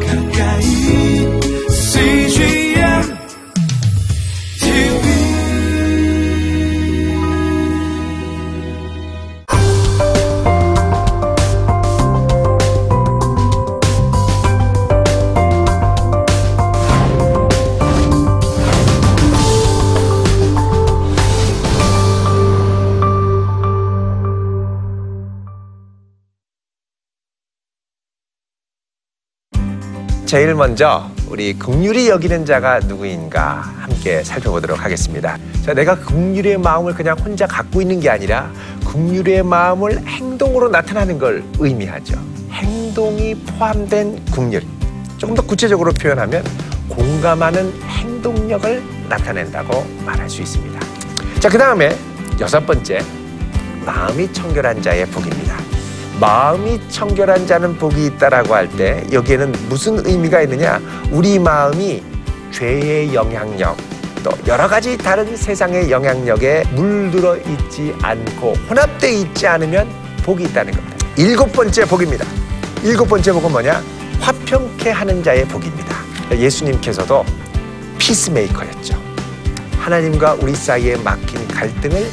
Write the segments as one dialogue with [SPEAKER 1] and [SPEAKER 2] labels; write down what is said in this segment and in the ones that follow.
[SPEAKER 1] 가까
[SPEAKER 2] 제일 먼저 우리 긍휼히 여기는 자가 누구인가 함께 살펴보도록 하겠습니다. 자, 내가 긍휼의 마음을 그냥 혼자 갖고 있는 게 아니라 긍휼의 마음을 행동으로 나타나는 걸 의미하죠. 행동이 포함된 긍휼. 조금 더 구체적으로 표현하면 공감하는 행동력을 나타낸다고 말할 수 있습니다. 자, 그 다음에 여섯 번째, 마음이 청결한 자의 복입니다. 마음이 청결한 자는 복이 있다라고 할 때 여기에는 무슨 의미가 있느냐? 우리 마음이 죄의 영향력 또 여러 가지 다른 세상의 영향력에 물들어 있지 않고 혼합되어 있지 않으면 복이 있다는 겁니다. 일곱 번째 복입니다. 일곱 번째 복은 뭐냐? 화평케 하는 자의 복입니다. 예수님께서도 피스메이커였죠. 하나님과 우리 사이에 막힌 갈등을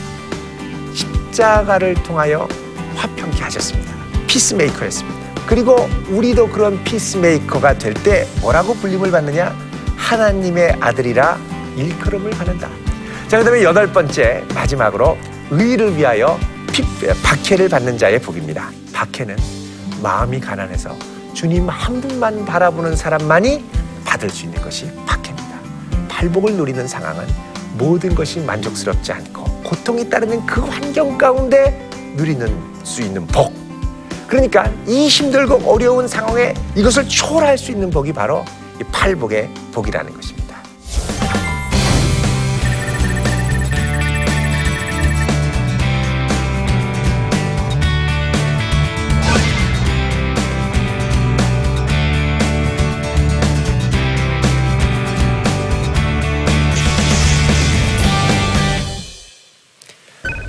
[SPEAKER 2] 십자가를 통하여 화평케 하셨습니다. 피스메이커였습니다. 그리고 우리도 그런 피스메이커가 될 때 뭐라고 불림을 받느냐? 하나님의 아들이라 일컬음을 받는다. 자, 그 다음에 여덟 번째, 마지막으로 의를 위하여 피, 박해를 받는 자의 복입니다. 박해는 마음이 가난해서 주님 한 분만 바라보는 사람만이 받을 수 있는 것이 박해입니다. 팔복을 누리는 상황은 모든 것이 만족스럽지 않고 고통이 따르는 그 환경 가운데 누리는 수 있는 복. 그러니까 이 힘들고 어려운 상황에 이것을 초월할 수 있는 복이 바로 이 팔복의 복이라는 것입니다.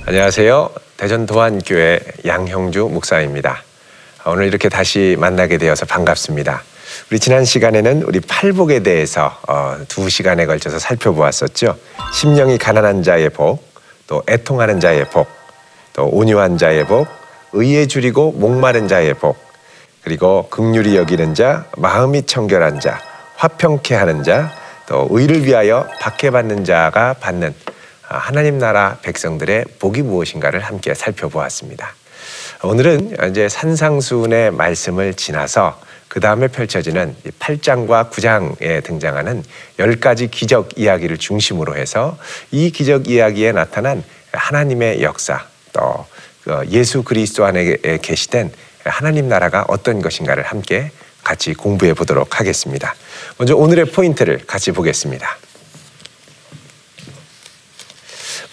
[SPEAKER 2] 안녕하세요. 대전 도안교회 양형주 목사입니다. 오늘 이렇게 다시 만나게 되어서 반갑습니다. 우리 지난 시간에는 우리 팔복에 대해서 어, 두 시간에 걸쳐서 살펴보았었죠. 심령이 가난한 자의 복, 또 애통하는 자의 복, 또 온유한 자의 복, 의에 줄이고 목마른 자의 복, 그리고 극률이 여기는 자, 마음이 청결한 자, 화평케 하는 자, 또 의를 위하여 박해받는 자가 받는 아, 하나님 나라 백성들의 복이 무엇인가를 함께 살펴보았습니다. 오늘은 이제 산상수훈의 말씀을 지나서 그 다음에 펼쳐지는 8장과 9장에 등장하는 10가지 기적 이야기를 중심으로 해서 이 기적 이야기에 나타난 하나님의 역사 또 예수 그리스도 안에 계시된 하나님 나라가 어떤 것인가를 함께 같이 공부해 보도록 하겠습니다. 먼저 오늘의 포인트를 같이 보겠습니다.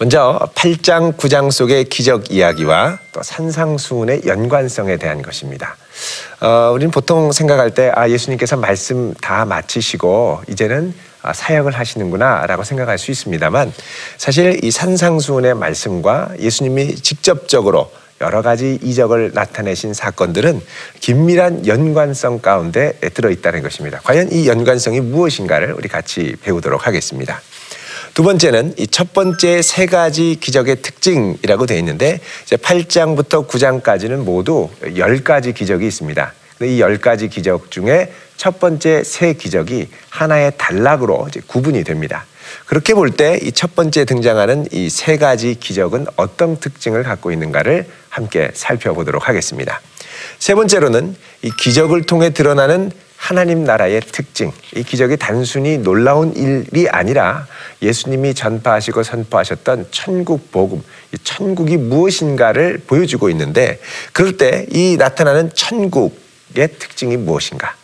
[SPEAKER 2] 먼저 8장, 9장 속의 기적 이야기와 또 산상수훈의 연관성에 대한 것입니다. 어, 우리는 보통 생각할 때 아, 예수님께서 말씀 다 마치시고 이제는 아, 사역을 하시는구나라고 생각할 수 있습니다만 사실 이 산상수훈의 말씀과 예수님이 직접적으로 여러 가지 이적을 나타내신 사건들은 긴밀한 연관성 가운데 들어있다는 것입니다. 과연 이 연관성이 무엇인가를 우리 같이 배우도록 하겠습니다. 두 번째는 이 첫 번째 세 가지 기적의 특징이라고 되어 있는데 이제 8장부터 9장까지는 모두 10가지 기적이 있습니다. 이 10가지 기적 중에 첫 번째 세 기적이 하나의 단락으로 이제 구분이 됩니다. 그렇게 볼 때 이 첫 번째 등장하는 이 세 가지 기적은 어떤 특징을 갖고 있는가를 함께 살펴보도록 하겠습니다. 세 번째로는 이 기적을 통해 드러나는 하나님 나라의 특징, 이 기적이 단순히 놀라운 일이 아니라 예수님이 전파하시고 선포하셨던 천국 복음, 이 천국이 무엇인가를 보여주고 있는데 그럴 때 이 나타나는 천국의 특징이 무엇인가?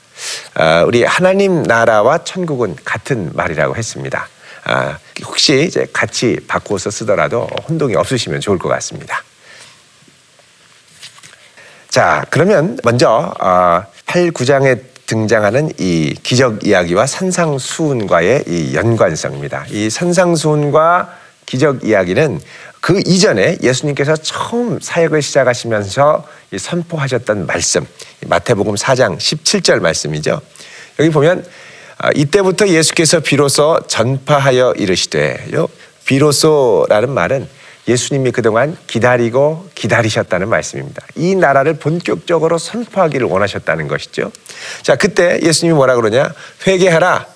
[SPEAKER 2] 아, 우리 하나님 나라와 천국은 같은 말이라고 했습니다. 아, 혹시 이제 같이 바꾸어서 쓰더라도 혼동이 없으시면 좋을 것 같습니다. 자, 그러면 먼저 8, 어, 9장에 등장하는 이 기적 이야기와 산상수훈과의 이 연관성입니다. 이 산상수훈과 기적 이야기는 그 이전에 예수님께서 처음 사역을 시작하시면서 선포하셨던 말씀, 마태복음 4장 17절 말씀이죠. 여기 보면 아, 이때부터 예수께서 비로소 전파하여 이르시되요. 비로소라는 말은 예수님이 그동안 기다리고 기다리셨다는 말씀입니다. 이 나라를 본격적으로 선포하기를 원하셨다는 것이죠. 자, 그때 예수님이 뭐라 그러냐? 회개하라.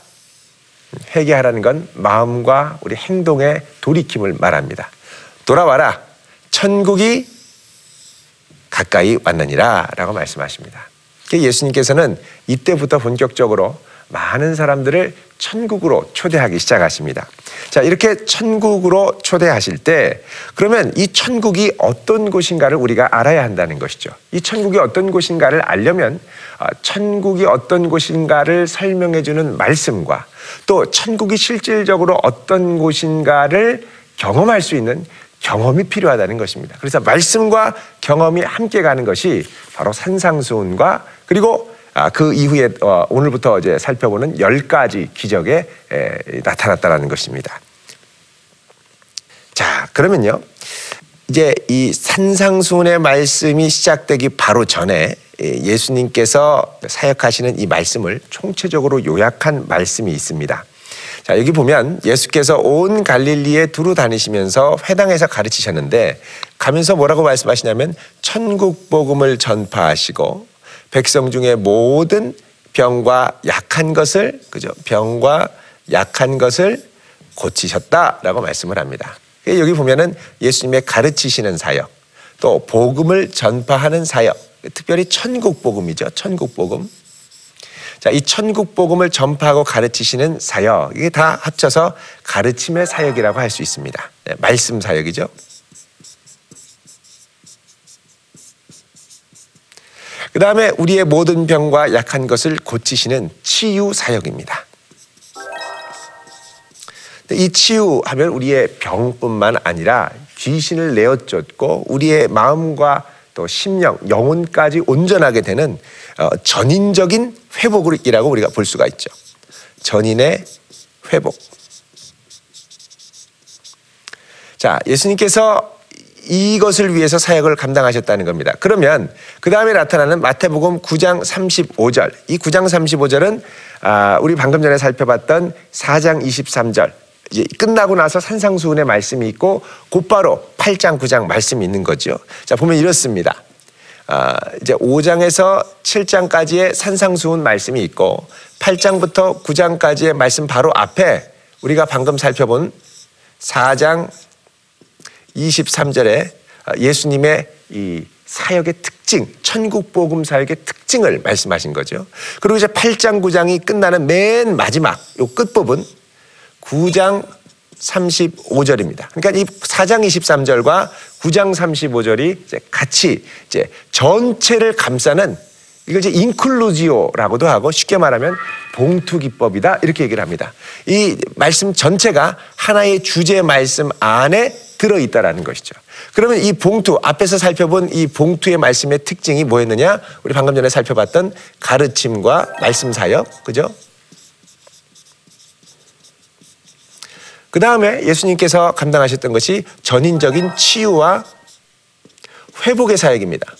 [SPEAKER 2] 회개하라는 건 마음과 우리 행동의 돌이킴을 말합니다. 돌아와라. 천국이 가까이 왔느니라 라고 말씀하십니다. 예수님께서는 이때부터 본격적으로 많은 사람들을 천국으로 초대하기 시작하십니다. 자, 이렇게 천국으로 초대하실 때 그러면 이 천국이 어떤 곳인가를 우리가 알아야 한다는 것이죠. 이 천국이 어떤 곳인가를 알려면 아, 천국이 어떤 곳인가를 설명해 주는 말씀과 또 천국이 실질적으로 어떤 곳인가를 경험할 수 있는 경험이 필요하다는 것입니다. 그래서 말씀과 경험이 함께 가는 것이 바로 산상수훈과 그리고 아, 그 이후에 어, 오늘부터 이제 살펴보는 열 가지 기적에 에, 나타났다라는 것입니다. 자, 그러면요. 이제 이 산상수훈의 말씀이 시작되기 바로 전에 예수님께서 사역하시는 이 말씀을 총체적으로 요약한 말씀이 있습니다. 자, 여기 보면 예수께서 온 갈릴리에 두루 다니시면서 회당에서 가르치셨는데 가면서 뭐라고 말씀하시냐면 천국 복음을 전파하시고 백성 중에 모든 병과 약한 것을 그죠? 병과 약한 것을 고치셨다라고 말씀을 합니다. 여기 보면은 예수님의 가르치시는 사역, 또 복음을 전파하는 사역, 특별히 천국 복음이죠. 천국 복음. 자, 이 천국 복음을 전파하고 가르치시는 사역, 이게 다 합쳐서 가르침의 사역이라고 할 수 있습니다. 네, 말씀 사역이죠. 그 다음에 우리의 모든 병과 약한 것을 고치시는 치유 사역입니다. 이 치유하면 우리의 병뿐만 아니라 귀신을 내어 쫓고 우리의 마음과 또 심령, 영혼까지 온전하게 되는 어, 전인적인 회복이라고 우리가 볼 수가 있죠. 전인의 회복. 자, 예수님께서 이것을 위해서 사역을 감당하셨다는 겁니다. 그러면 그 다음에 나타나는 마태복음 9장 35절. 이 9장 35절은 아, 우리 방금 전에 살펴봤던 4장 23절. 이제 끝나고 나서 산상수훈의 말씀이 있고 곧바로 8장 9장 말씀이 있는 거죠. 자 보면 이렇습니다. 아, 이제 5장에서 7장까지의 산상수훈 말씀이 있고 8장부터 9장까지의 말씀 바로 앞에 우리가 방금 살펴본 4장 23절에 예수님의 이 사역의 특징, 천국 복음 사역의 특징을 말씀하신 거죠. 그리고 이제 8장 9장이 끝나는 맨 마지막 요 끝부분 9장 35절입니다. 그러니까 이 4장 23절과 9장 35절이 이제 같이 이제 전체를 감싸는 이걸 이제 인클루지오라고도 하고 쉽게 말하면 봉투 기법이다 이렇게 얘기를 합니다. 이 말씀 전체가 하나의 주제 말씀 안에 들어 있다라는 것이죠. 그러면 이 봉투 앞에서 살펴본 이 봉투의 말씀의 특징이 뭐였느냐? 우리 방금 전에 살펴봤던 가르침과 말씀 사역, 그죠? 그 다음에 예수님께서 감당하셨던 것이 전인적인 치유와 회복의 사역입니다.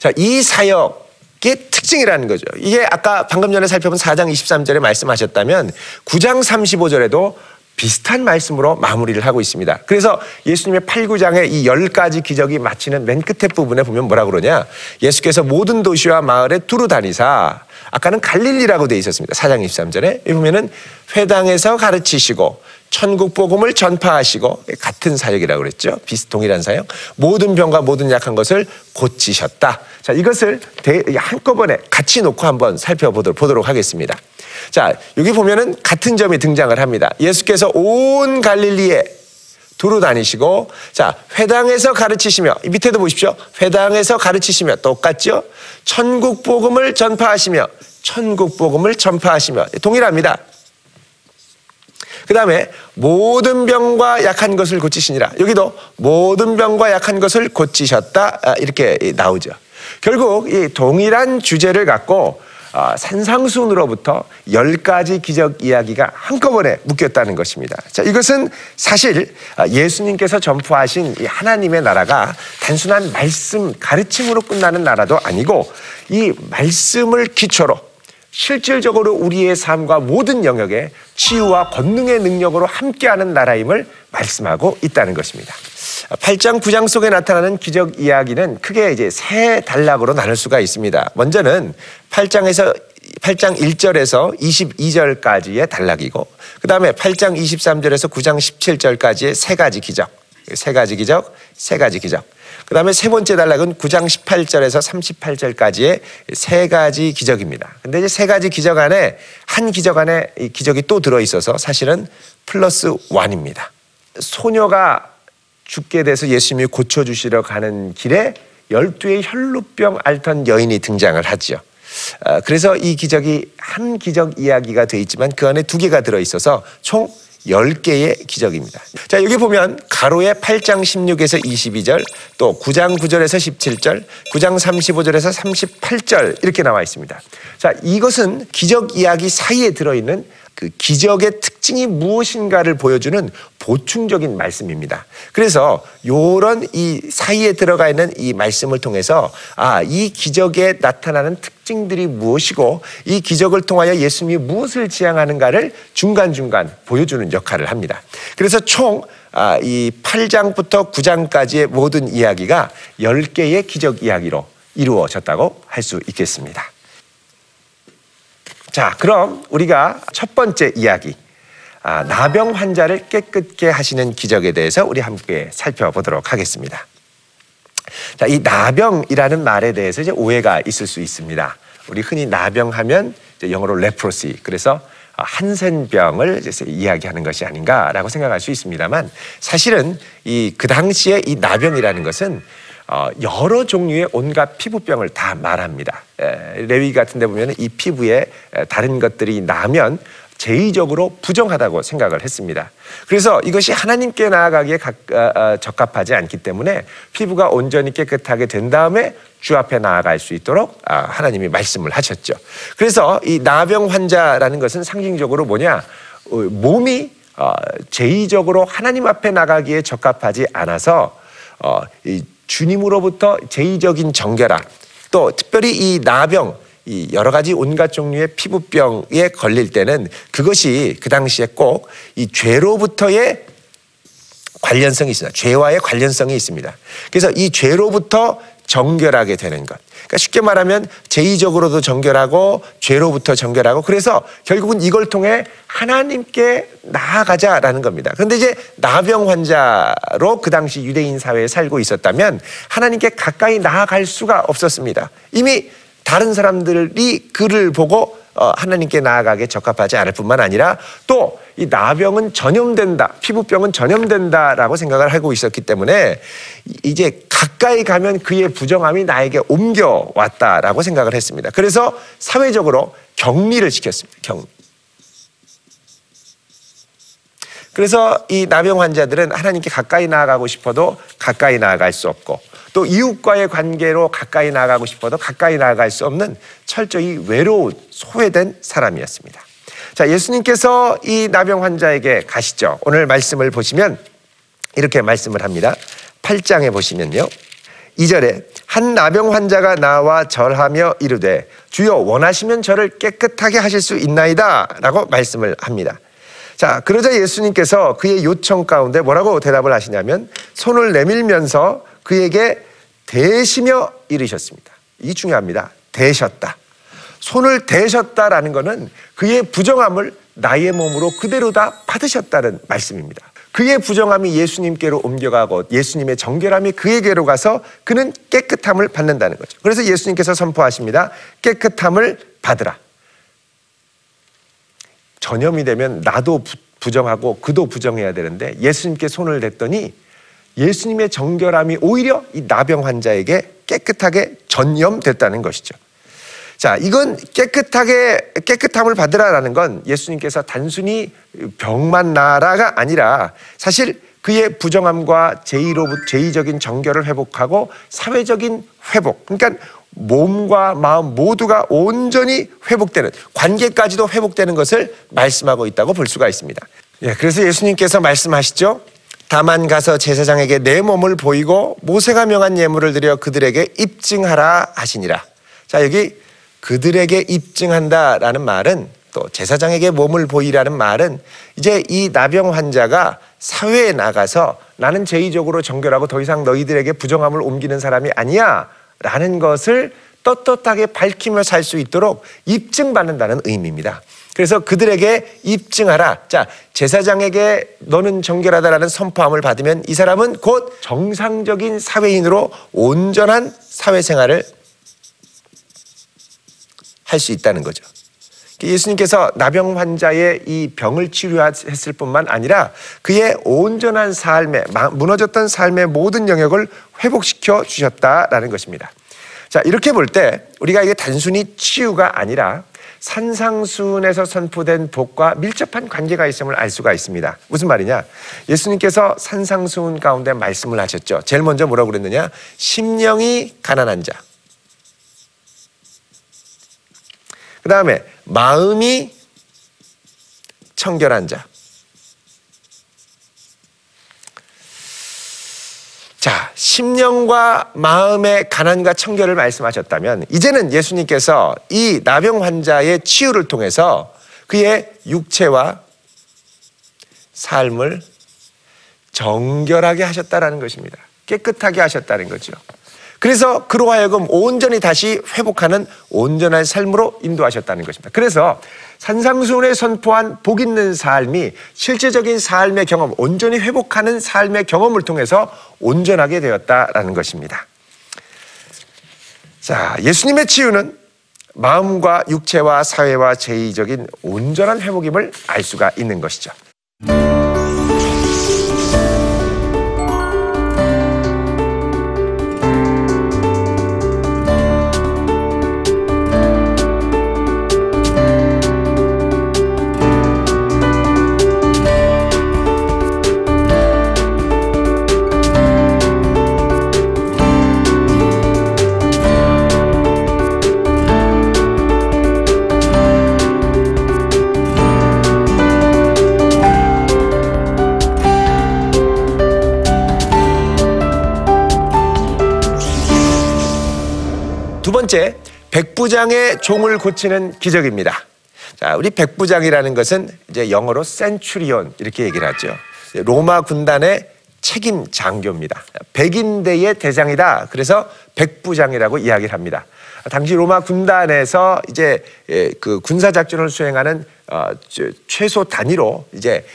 [SPEAKER 2] 자, 이 사역의 특징이라는 거죠. 이게 아까 방금 전에 살펴본 4장 23절에 말씀하셨다면 9장 35절에도 비슷한 말씀으로 마무리를 하고 있습니다. 그래서 예수님의 8, 9장의 이 10가지 기적이 마치는 맨 끝에 부분에 보면 뭐라 그러냐. 예수께서 모든 도시와 마을에 두루 다니사 아까는 갈릴리라고 돼 있었습니다. 4장 23절에. 여기 보면은 회당에서 가르치시고 천국 복음을 전파하시고 같은 사역이라고 그랬죠. 비슷 동일한 사역. 모든 병과 모든 약한 것을 고치셨다. 자, 이것을 한꺼번에 같이 놓고 한번 살펴보도록 보도록 하겠습니다. 자, 여기 보면은 같은 점이 등장을 합니다. 예수께서 온 갈릴리에 두루 다니시고 자 회당에서 가르치시며 밑에도 보십시오 회당에서 가르치시며 똑같죠 천국 복음을 전파하시며 천국 복음을 전파하시며 동일합니다 그 다음에 모든 병과 약한 것을 고치시니라. 여기도 모든 병과 약한 것을 고치셨다. 아, 이렇게 나오죠. 결국 이 동일한 주제를 갖고 어, 산상수훈으로부터 열 가지 기적 이야기가 한꺼번에 묶였다는 것입니다. 자, 이것은 사실 어, 예수님께서 전포하신 이 하나님의 나라가 단순한 말씀 가르침으로 끝나는 나라도 아니고 이 말씀을 기초로 실질적으로 우리의 삶과 모든 영역에 치유와 권능의 능력으로 함께하는 나라임을 말씀하고 있다는 것입니다. 8장, 9장 속에 나타나는 기적 이야기는 크게 이제 세 단락으로 나눌 수가 있습니다. 먼저는 8장에서 8장 1절에서 22절까지의 단락이고, 그 다음에 8장 23절에서 9장 17절까지의 세 가지 기적, 세 가지 기적, 세 가지 기적. 그 다음에 세 번째 단락은 9장 18절에서 38절까지의 세 가지 기적입니다. 근데 이제 세 가지 기적 안에 한 기적 안에 이 기적이 또 들어있어서 사실은 플러스 원입니다. 소녀가 죽게 돼서 예수님이 고쳐주시러 가는 길에 열두의 혈루병 앓던 여인이 등장을 하지요. 어, 그래서 이 기적이 한 기적 이야기가 되어 있지만 그 안에 두 개가 들어 있어서 총 10개의 기적입니다. 자, 여기 보면 가로에 8장 16에서 22절, 또 9장 9절에서 17절, 9장 35절에서 38절 이렇게 나와 있습니다. 자, 이것은 기적 이야기 사이에 들어있는 그 기적의 특징이 무엇인가를 보여주는 보충적인 말씀입니다. 그래서 요런 이 사이에 들어가 있는 이 말씀을 통해서 아, 이 기적에 나타나는 특징들이 무엇이고 이 기적을 통하여 예수님이 무엇을 지향하는가를 중간중간 보여주는 역할을 합니다. 그래서 총 아, 이 8장부터 9장까지의 모든 이야기가 10개의 기적 이야기로 이루어졌다고 할 수 있겠습니다. 자, 그럼 우리가 첫 번째 이야기, 아, 나병 환자를 깨끗게 하시는 기적에 대해서 우리 함께 살펴보도록 하겠습니다. 자, 이 나병이라는 말에 대해서 이제 오해가 있을 수 있습니다. 우리 흔히 나병하면 영어로 레프로시, 그래서 한센병을 이야기하는 것이 아닌가라고 생각할 수 있습니다만 사실은 이 그 당시에 이 나병이라는 것은 어, 여러 종류의 온갖 피부병을 다 말합니다. 레위 같은 데 보면 이 피부에 다른 것들이 나면 제의적으로 부정하다고 생각을 했습니다. 그래서 이것이 하나님께 나아가기에 어, 어, 적합하지 않기 때문에 피부가 온전히 깨끗하게 된 다음에 주 앞에 나아갈 수 있도록 아, 하나님이 말씀을 하셨죠. 그래서 이 나병 환자라는 것은 상징적으로 뭐냐? 몸이 제의적으로 하나님 앞에 나가기에 적합하지 않아서 주님으로부터 제의적인 정결함, 또 특별히 이 나병, 이 여러 가지 온갖 종류의 피부병에 걸릴 때는 그것이 그 당시에 꼭 이 죄로부터의 관련성이 있습니다. 죄와의 관련성이 있습니다. 그래서 이 죄로부터 정결하게 되는 것. 그러니까 쉽게 말하면 제의적으로도 정결하고 죄로부터 정결하고 그래서 결국은 이걸 통해 하나님께 나아가자라는 겁니다. 그런데 이제 나병 환자로 그 당시 유대인 사회에 살고 있었다면 하나님께 가까이 나아갈 수가 없었습니다. 이미 다른 사람들이 그를 보고 어, 하나님께 나아가게 적합하지 않을 뿐만 아니라 또 이 나병은 전염된다, 피부병은 전염된다라고 생각을 하고 있었기 때문에 이제 가까이 가면 그의 부정함이 나에게 옮겨왔다라고 생각을 했습니다. 그래서 사회적으로 격리를 시켰습니다. 격리. 그래서 이 나병 환자들은 하나님께 가까이 나아가고 싶어도 가까이 나아갈 수 없고 또 이웃과의 관계로 가까이 나가고 싶어도 가까이 나갈 수 없는 철저히 외로운 소외된 사람이었습니다. 자, 예수님께서 이 나병 환자에게 가시죠. 오늘 말씀을 보시면 이렇게 말씀을 합니다. 8장에 보시면요. 2절에 한 나병 환자가 나와 절하며 이르되 주여 원하시면 저를 깨끗하게 하실 수 있나이다 라고 말씀을 합니다. 자, 그러자 예수님께서 그의 요청 가운데 뭐라고 대답을 하시냐면 손을 내밀면서 그에게 대시며 이르셨습니다. 이 중요합니다. 대셨다. 손을 대셨다라는 것은 그의 부정함을 나의 몸으로 그대로 다 받으셨다는 말씀입니다. 그의 부정함이 예수님께로 옮겨가고 예수님의 정결함이 그에게로 가서 그는 깨끗함을 받는다는 거죠. 그래서 예수님께서 선포하십니다. 깨끗함을 받으라. 전염이 되면 나도 부정하고 그도 부정해야 되는데 예수님께 손을 댔더니 예수님의 정결함이 오히려 이 나병 환자에게 깨끗하게 전염됐다는 것이죠. 자, 이건 깨끗하게 깨끗함을 받으라라는 건 예수님께서 단순히 병만 나라가 아니라 사실 그의 부정함과 제의로 제의적인 정결을 회복하고 사회적인 회복. 그러니까 몸과 마음 모두가 온전히 회복되는 관계까지도 회복되는 것을 말씀하고 있다고 볼 수가 있습니다. 예, 그래서 예수님께서 말씀하시죠. 다만 가서 제사장에게 내 몸을 보이고 모세가 명한 예물을 드려 그들에게 입증하라 하시니라. 자, 여기 그들에게 입증한다라는 말은 또 제사장에게 몸을 보이라는 말은 이제 이 나병 환자가 사회에 나가서 나는 제의적으로 정결하고 더 이상 너희들에게 부정함을 옮기는 사람이 아니야 라는 것을 떳떳하게 밝히며 살 수 있도록 입증받는다는 의미입니다. 그래서 그들에게 입증하라. 자, 제사장에게 너는 정결하다라는 선포함을 받으면 이 사람은 곧 정상적인 사회인으로 온전한 사회생활을 할 수 있다는 거죠. 예수님께서 나병 환자의 이 병을 치료했을 뿐만 아니라 그의 온전한 삶에 무너졌던 삶의 모든 영역을 회복시켜 주셨다라는 것입니다. 자, 이렇게 볼 때 우리가 이게 단순히 치유가 아니라 산상수훈에서 선포된 복과 밀접한 관계가 있음을 알 수가 있습니다. 무슨 말이냐? 예수님께서 산상수훈 가운데 말씀을 하셨죠. 제일 먼저 뭐라고 그랬느냐? 심령이 가난한 자. 그 다음에 마음이 청결한 자. 자, 심령과 마음의 가난과 청결을 말씀하셨다면 이제는 예수님께서 이 나병 환자의 치유를 통해서 그의 육체와 삶을 정결하게 하셨다라는 것입니다. 깨끗하게 하셨다는 거죠. 그래서 그로 하여금 온전히 다시 회복하는 온전한 삶으로 인도하셨다는 것입니다. 그래서 산상수훈에 선포한 복 있는 삶이 실제적인 삶의 경험, 온전히 회복하는 삶의 경험을 통해서 온전하게 되었다라는 것입니다. 자, 예수님의 치유는 마음과 육체와 사회와 제의적인 온전한 회복임을 알 수가 있는 것이죠. 백부장의 종을 고치는 기적입니다. 자, 우리 백부장이라는 것은 이제 영어로 센츄리온 이렇게 얘기를 하죠. 로마 군단의 책임 장교입니다. 백인대의 대장이다. 그래서 백부장이라고 이야기를 합니다. 당시 로마 군단에서 이제 예, 그 군사 작전을 수행하는 어, 최소 단위로 이제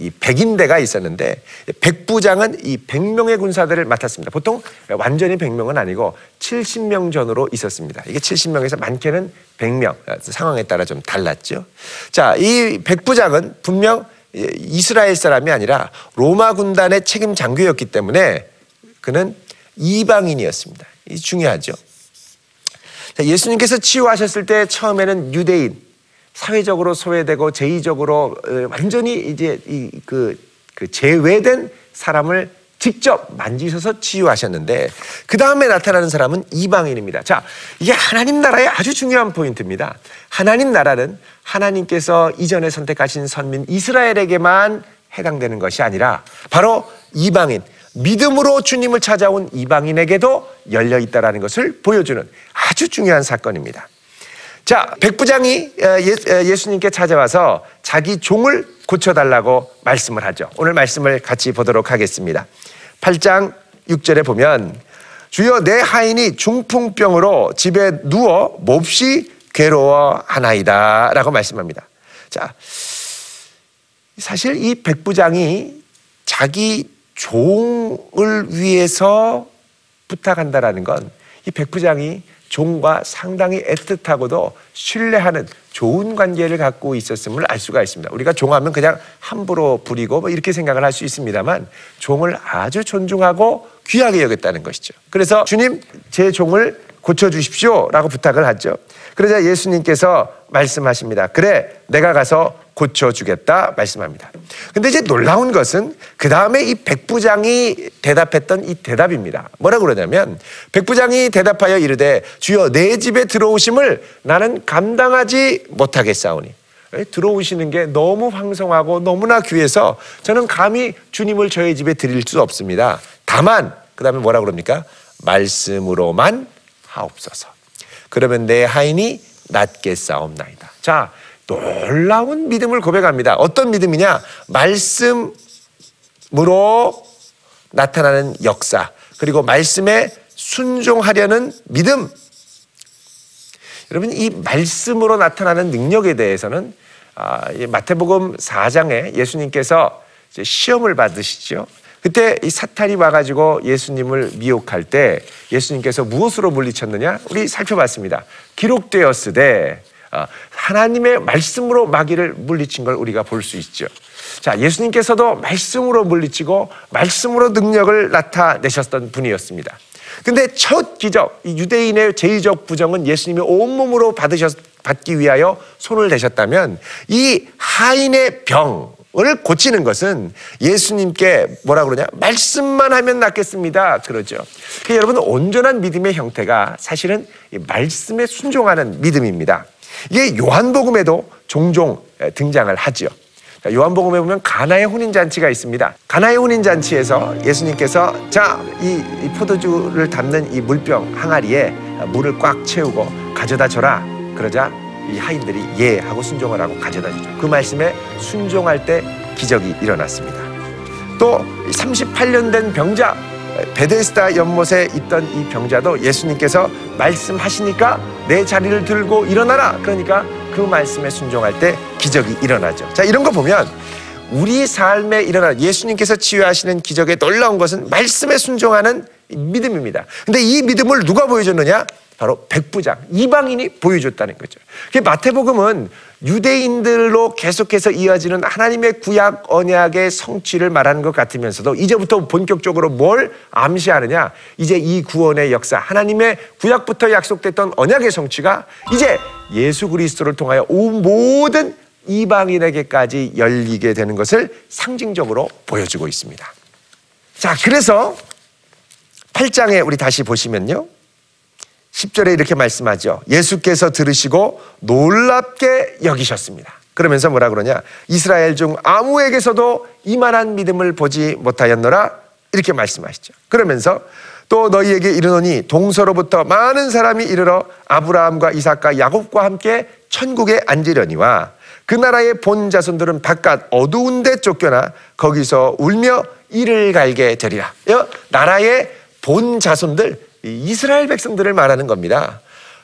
[SPEAKER 2] 이 백인대가 있었는데 백부장은 이 100명의 군사들을 맡았습니다. 보통 완전히 100명은 아니고 70명 전으로 있었습니다. 이게 70명에서 많게는 100명 어, 상황에 따라 좀 달랐죠. 자, 이 백부장은 분명 이스라엘 사람이 아니라 로마 군단의 책임 장교였기 때문에 그는 이방인이었습니다. 이 중요하죠. 예수님께서 치유하셨을 때 처음에는 유대인 사회적으로 소외되고 제의적으로 어, 완전히 이제 그, 그 제외된 사람을 직접 만지셔서 치유하셨는데 그 다음에 나타나는 사람은 이방인입니다. 자, 이게 하나님 나라의 아주 중요한 포인트입니다. 하나님 나라는 하나님께서 이전에 선택하신 선민 이스라엘에게만 해당되는 것이 아니라 바로 이방인 믿음으로 주님을 찾아온 이방인에게도 열려 있다라는 것을 보여주는 아주 중요한 사건입니다. 자, 백부장이 어, 어, 예수님께 찾아와서 자기 종을 고쳐달라고 말씀을 하죠. 오늘 말씀을 같이 보도록 하겠습니다. 8장 6절에 보면 주여 내 하인이 중풍병으로 집에 누워 몹시 괴로워하나이다 라고 말씀합니다. 자, 사실 이 백부장이 자기 종을 위해서 부탁한다라는 건 이 백부장이 종과 상당히 애틋하고도 신뢰하는 좋은 관계를 갖고 있었음을 알 수가 있습니다. 우리가 종하면 그냥 함부로 부리고 뭐 이렇게 생각을 할 수 있습니다만 종을 아주 존중하고 귀하게 여겼다는 것이죠. 그래서 주님 제 종을 고쳐 주십시오 라고 부탁을 하죠. 그러자 예수님께서 말씀하십니다. 그래 내가 가서 고쳐주겠다 말씀합니다. 근데 이제 놀라운 것은 그 다음에 이 백부장이 대답했던 이 대답입니다. 뭐라 그러냐면 백부장이 대답하여 이르되 주여 내 집에 들어오심을 나는 감당하지 못하겠사오니 예, 들어오시는 게 너무 황성하고 너무나 귀해서 저는 감히 주님을 저의 집에 드릴 수 없습니다. 다만 그 다음에 뭐라 그럽니까? 말씀으로만 하옵소서. 그러면 내 하인이 낫게 싸움나이다. 자, 놀라운 믿음을 고백합니다. 어떤 믿음이냐? 말씀으로 나타나는 역사, 그리고 말씀에 순종하려는 믿음. 여러분, 이 말씀으로 나타나는 능력에 대해서는 아, 이 마태복음 4장에 예수님께서 시험을 받으시죠. 그때 이 사탄이 와가지고 예수님을 미혹할 때 예수님께서 무엇으로 물리쳤느냐? 우리 살펴봤습니다. 기록되었으되 아, 하나님의 말씀으로 마귀를 물리친 걸 우리가 볼 수 있죠. 자, 예수님께서도 말씀으로 물리치고 말씀으로 능력을 나타내셨던 분이었습니다. 근데 첫 기적, 이 유대인의 제의적 부정은 예수님이 온몸으로 받으셨, 받기 위하여 손을 대셨다면 이 하인의 병 을 고치는 것은 예수님께 뭐라 그러냐? 말씀만 하면 낫겠습니다. 그러죠. 그러니까 여러분, 온전한 믿음의 형태가 사실은 이 말씀에 순종하는 믿음입니다. 이게 요한복음에도 종종 등장을 하지요. 자, 요한복음에 보면 가나의 혼인 잔치가 있습니다. 가나의 혼인 잔치에서 예수님께서 자, 이, 이 포도주를 담는 이 물병 항아리에 물을 꽉 채우고 가져다 줘라. 그러자 이 하인들이 예 하고 순종을 하고 가져다 주죠. 그 말씀에 순종할 때 기적이 일어났습니다. 또 38년 된 병자 베데스다 연못에 있던 이 병자도 예수님께서 말씀하시니까 내 자리를 들고 일어나라. 그러니까 그 말씀에 순종할 때 기적이 일어나죠. 자, 이런 거 보면 우리 삶에 일어나 예수님께서 치유하시는 기적에 놀라운 것은 말씀에 순종하는 믿음입니다. 근데 이 믿음을 누가 보여줬느냐? 바로 백부장, 이방인이 보여줬다는 거죠. 마태복음은 유대인들로 계속해서 이어지는 하나님의 구약 언약의 성취를 말하는 것 같으면서도 이제부터 본격적으로 뭘 암시하느냐? 이제 이 구원의 역사, 하나님의 구약부터 약속됐던 언약의 성취가 이제 예수 그리스도를 통하여 온 모든 이방인에게까지 열리게 되는 것을 상징적으로 보여주고 있습니다. 자, 그래서 8장에 우리 다시 보시면요. 10절에 이렇게 말씀하죠. 예수께서 들으시고 놀랍게 여기셨습니다. 그러면서 뭐라 그러냐? 이스라엘 중 아무에게서도 이만한 믿음을 보지 못하였노라. 이렇게 말씀하시죠. 그러면서 또 너희에게 이르노니 동서로부터 많은 사람이 이르러 아브라함과 이삭과 야곱과 함께 천국에 앉으려니와 그 나라의 본 자손들은 바깥 어두운 데 쫓겨나 거기서 울며 이를 갈게 되리라. 나라의 본 자손들 이스라엘 백성들을 말하는 겁니다.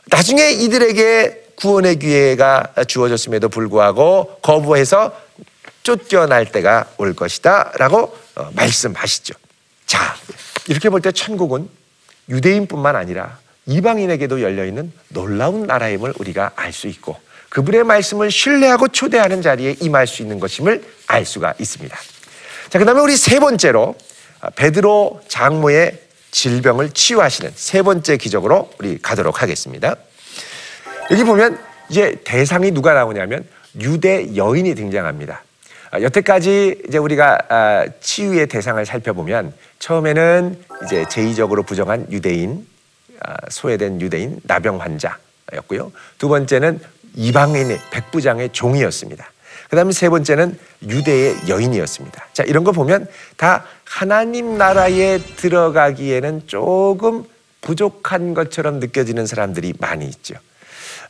[SPEAKER 2] 나중에 이들에게 구원의 기회가 주어졌음에도 불구하고 거부해서 쫓겨날 때가 올 것이다 라고 어, 말씀하시죠. 자, 이렇게 볼 때 천국은 유대인뿐만 아니라 이방인에게도 열려있는 놀라운 나라임을 우리가 알 수 있고 그분의 말씀을 신뢰하고 초대하는 자리에 임할 수 있는 것임을 알 수가 있습니다. 자, 그 다음에 우리 세 번째로 어, 베드로 장모의 질병을 치유하시는 세 번째 기적으로 우리 가도록 하겠습니다. 여기 보면 이제 대상이 누가 나오냐면 유대 여인이 등장합니다. 아, 여태까지 이제 우리가 아, 치유의 대상을 살펴보면 처음에는 이제 제의적으로 부정한 유대인, 아, 소외된 유대인, 나병 환자였고요. 두 번째는 이방인의 백부장의 종이었습니다. 그 다음에 세 번째는 유대의 여인이었습니다. 자, 이런 거 보면 다 하나님 나라에 들어가기에는 조금 부족한 것처럼 느껴지는 사람들이 많이 있죠.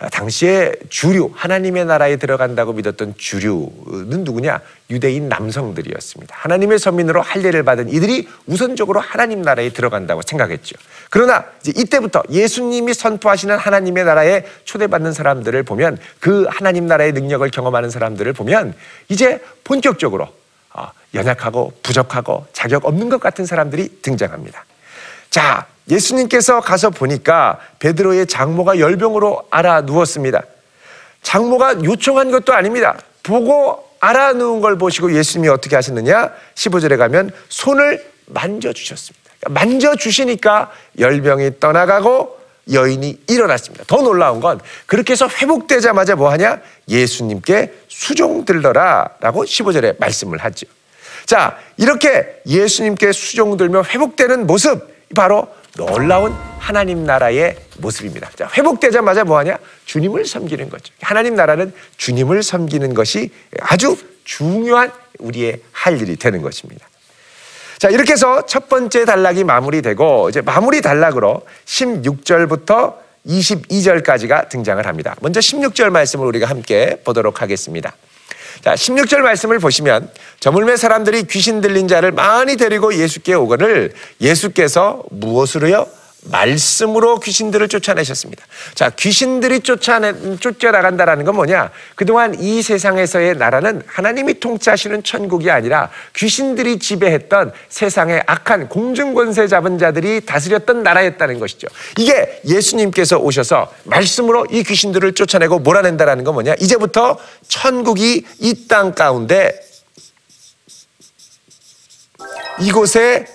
[SPEAKER 2] 아, 당시에 주류, 하나님의 나라에 들어간다고 믿었던 주류는 누구냐? 유대인 남성들이었습니다. 하나님의 서민으로 할례를 받은 이들이 우선적으로 하나님 나라에 들어간다고 생각했죠. 그러나 이때부터 예수님이 선포하시는 하나님의 나라에 초대받는 사람들을 보면 그 하나님 나라의 능력을 경험하는 사람들을 보면 이제 본격적으로 어, 연약하고 부족하고 자격 없는 것 같은 사람들이 등장합니다. 자, 예수님께서 가서 보니까 베드로의 장모가 열병으로 알아 누웠습니다. 장모가 요청한 것도 아닙니다. 보고 알아 누운 걸 보시고 예수님이 어떻게 하셨느냐? 15절에 가면 손을 만져 주셨습니다. 만져 주시니까 열병이 떠나가고 여인이 일어났습니다. 더 놀라운 건 그렇게 해서 회복되자마자 뭐 하냐? 예수님께 수종 들러라 라고 15절에 말씀을 하죠. 자, 이렇게 예수님께 수종 들며 회복되는 모습 바로 놀라운 하나님 나라의 모습입니다. 자, 회복되자마자 뭐 하냐? 주님을 섬기는 거죠. 하나님 나라는 주님을 섬기는 것이 아주 중요한 우리의 할 일이 되는 것입니다. 자, 이렇게 해서 첫 번째 단락이 마무리되고 이제 마무리 단락으로 16절부터 22절까지가 등장을 합니다. 먼저 16절 말씀을 우리가 함께 보도록 하겠습니다. 자, 16절 말씀을 보시면 저물매 사람들이 귀신 들린 자를 많이 데리고 예수께 오거늘 예수께서 무엇으로요? 말씀으로 귀신들을 쫓아내셨습니다. 자, 귀신들이 쫓아내, 쫓겨나간다라는 건 뭐냐? 그동안 이 세상에서의 나라는 하나님이 통치하시는 천국이 아니라 귀신들이 지배했던 세상의 악한 공중권세 잡은 자들이 다스렸던 나라였다는 것이죠. 이게 예수님께서 오셔서 말씀으로 이 귀신들을 쫓아내고 몰아낸다라는 건 뭐냐? 이제부터 천국이 이 땅 가운데 이곳에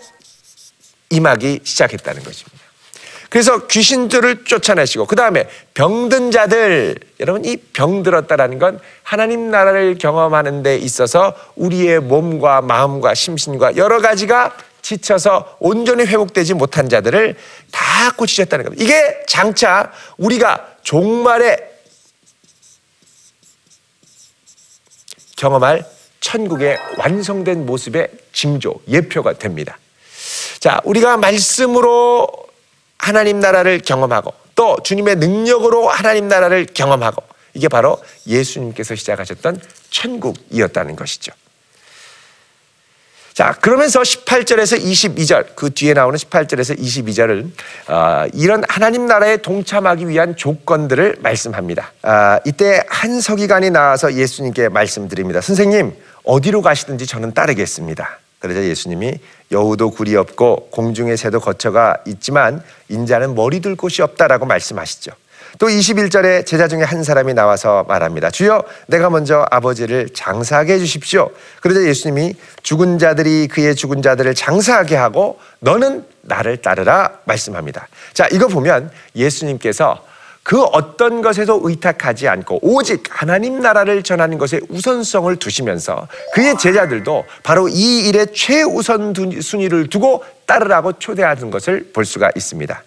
[SPEAKER 2] 임하기 시작했다는 것입니다. 그래서 귀신들을 쫓아내시고 그 다음에 병든 자들 여러분 이 병들었다라는 건 하나님 나라를 경험하는 데 있어서 우리의 몸과 마음과 심신과 여러 가지가 지쳐서 온전히 회복되지 못한 자들을 다 고치셨다는 겁니다. 이게 장차 우리가 종말에 경험할 천국의 완성된 모습의 징조, 예표가 됩니다. 자, 우리가 말씀으로 하나님 나라를 경험하고 또 주님의 능력으로 하나님 나라를 경험하고 이게 바로 예수님께서 시작하셨던 천국이었다는 것이죠. 자, 그러면서 18절에서 22절, 그 뒤에 나오는 18절에서 22절을 어, 이런 하나님 나라에 동참하기 위한 조건들을 말씀합니다. 아, 이때 한 서기관이 나와서 예수님께 말씀드립니다. 선생님, 어디로 가시든지 저는 따르겠습니다. 그러자 예수님이 여우도 굴이 없고 공중의 새도 거처가 있지만 인자는 머리 둘 곳이 없다라고 말씀하시죠. 또 21절에 제자 중에 한 사람이 나와서 말합니다. 주여 내가 먼저 아버지를 장사하게 해 주십시오. 그러자 예수님이 죽은 자들이 그의 죽은 자들을 장사하게 하고 너는 나를 따르라 말씀합니다. 자, 이거 보면 예수님께서 그 어떤 것에도 의탁하지 않고 오직 하나님 나라를 전하는 것에 우선성을 두시면서 그의 제자들도 바로 이 일에 최우선 순위를 두고 따르라고 초대하는 것을 볼 수가 있습니다.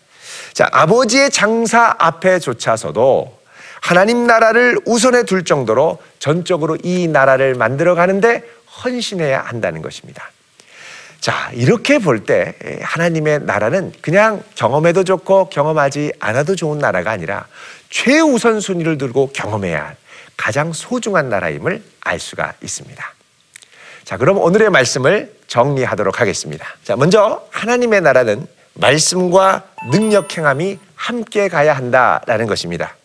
[SPEAKER 2] 자, 아버지의 장사 앞에조차서도 하나님 나라를 우선에 둘 정도로 전적으로 이 나라를 만들어 가는데 헌신해야 한다는 것입니다. 자, 이렇게 볼 때 하나님의 나라는 그냥 경험해도 좋고 경험하지 않아도 좋은 나라가 아니라 최우선 순위를 들고 경험해야 할 가장 소중한 나라임을 알 수가 있습니다. 자, 그럼 오늘의 말씀을 정리하도록 하겠습니다. 자, 먼저 하나님의 나라는 말씀과 능력 행함이 함께 가야 한다라는 것입니다.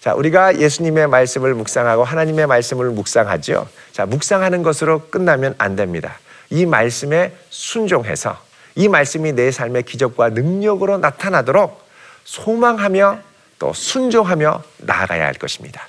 [SPEAKER 2] 자, 우리가 예수님의 말씀을 묵상하고 하나님의 말씀을 묵상하죠. 자, 묵상하는 것으로 끝나면 안 됩니다. 이 말씀에 순종해서 이 말씀이 내 삶의 기적과 능력으로 나타나도록 소망하며 또 순종하며 나아가야 할 것입니다.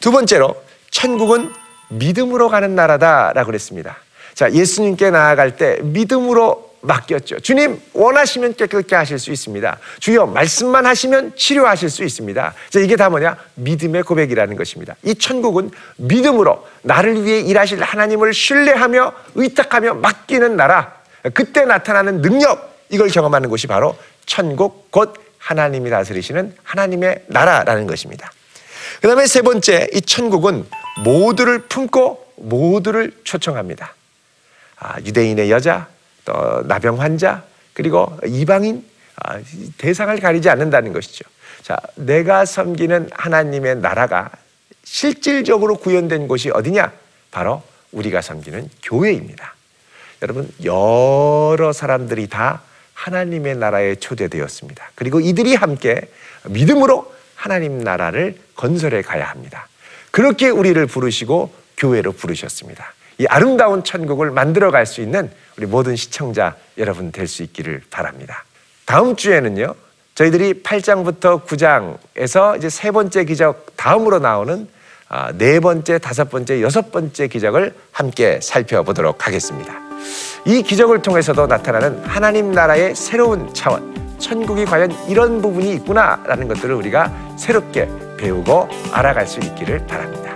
[SPEAKER 2] 두 번째로 천국은 믿음으로 가는 나라다라고 그랬습니다. 자, 예수님께 나아갈 때 믿음으로 맡겼죠. 주님 원하시면 깨끗게 하실 수 있습니다. 주여 말씀만 하시면 치료하실 수 있습니다. 자, 이게 다 뭐냐? 믿음의 고백이라는 것입니다. 이 천국은 믿음으로 나를 위해 일하실 하나님을 신뢰하며 의탁하며 맡기는 나라. 그때 나타나는 능력 이걸 경험하는 곳이 바로 천국 곧 하나님이 다스리시는 하나님의 나라라는 것입니다. 그 다음에 세 번째, 이 천국은 모두를 품고 모두를 초청합니다. 아, 유대인의 여자, 또 나병 환자 그리고 이방인 아, 대상을 가리지 않는다는 것이죠. 자, 내가 섬기는 하나님의 나라가 실질적으로 구현된 곳이 어디냐? 바로 우리가 섬기는 교회입니다. 여러분, 여러 사람들이 다 하나님의 나라에 초대되었습니다. 그리고 이들이 함께 믿음으로 하나님 나라를 건설해 가야 합니다. 그렇게 우리를 부르시고 교회로 부르셨습니다. 이 아름다운 천국을 만들어 갈 수 있는 우리 모든 시청자 여러분 될 수 있기를 바랍니다. 다음 주에는요, 저희들이 8장부터 9장에서 이제 세 번째 기적 다음으로 나오는 아, 네 번째, 다섯 번째, 여섯 번째 기적을 함께 살펴보도록 하겠습니다. 이 기적을 통해서도 나타나는 하나님 나라의 새로운 차원, 천국이 과연 이런 부분이 있구나라는 것들을 우리가 새롭게 배우고 알아갈 수 있기를 바랍니다.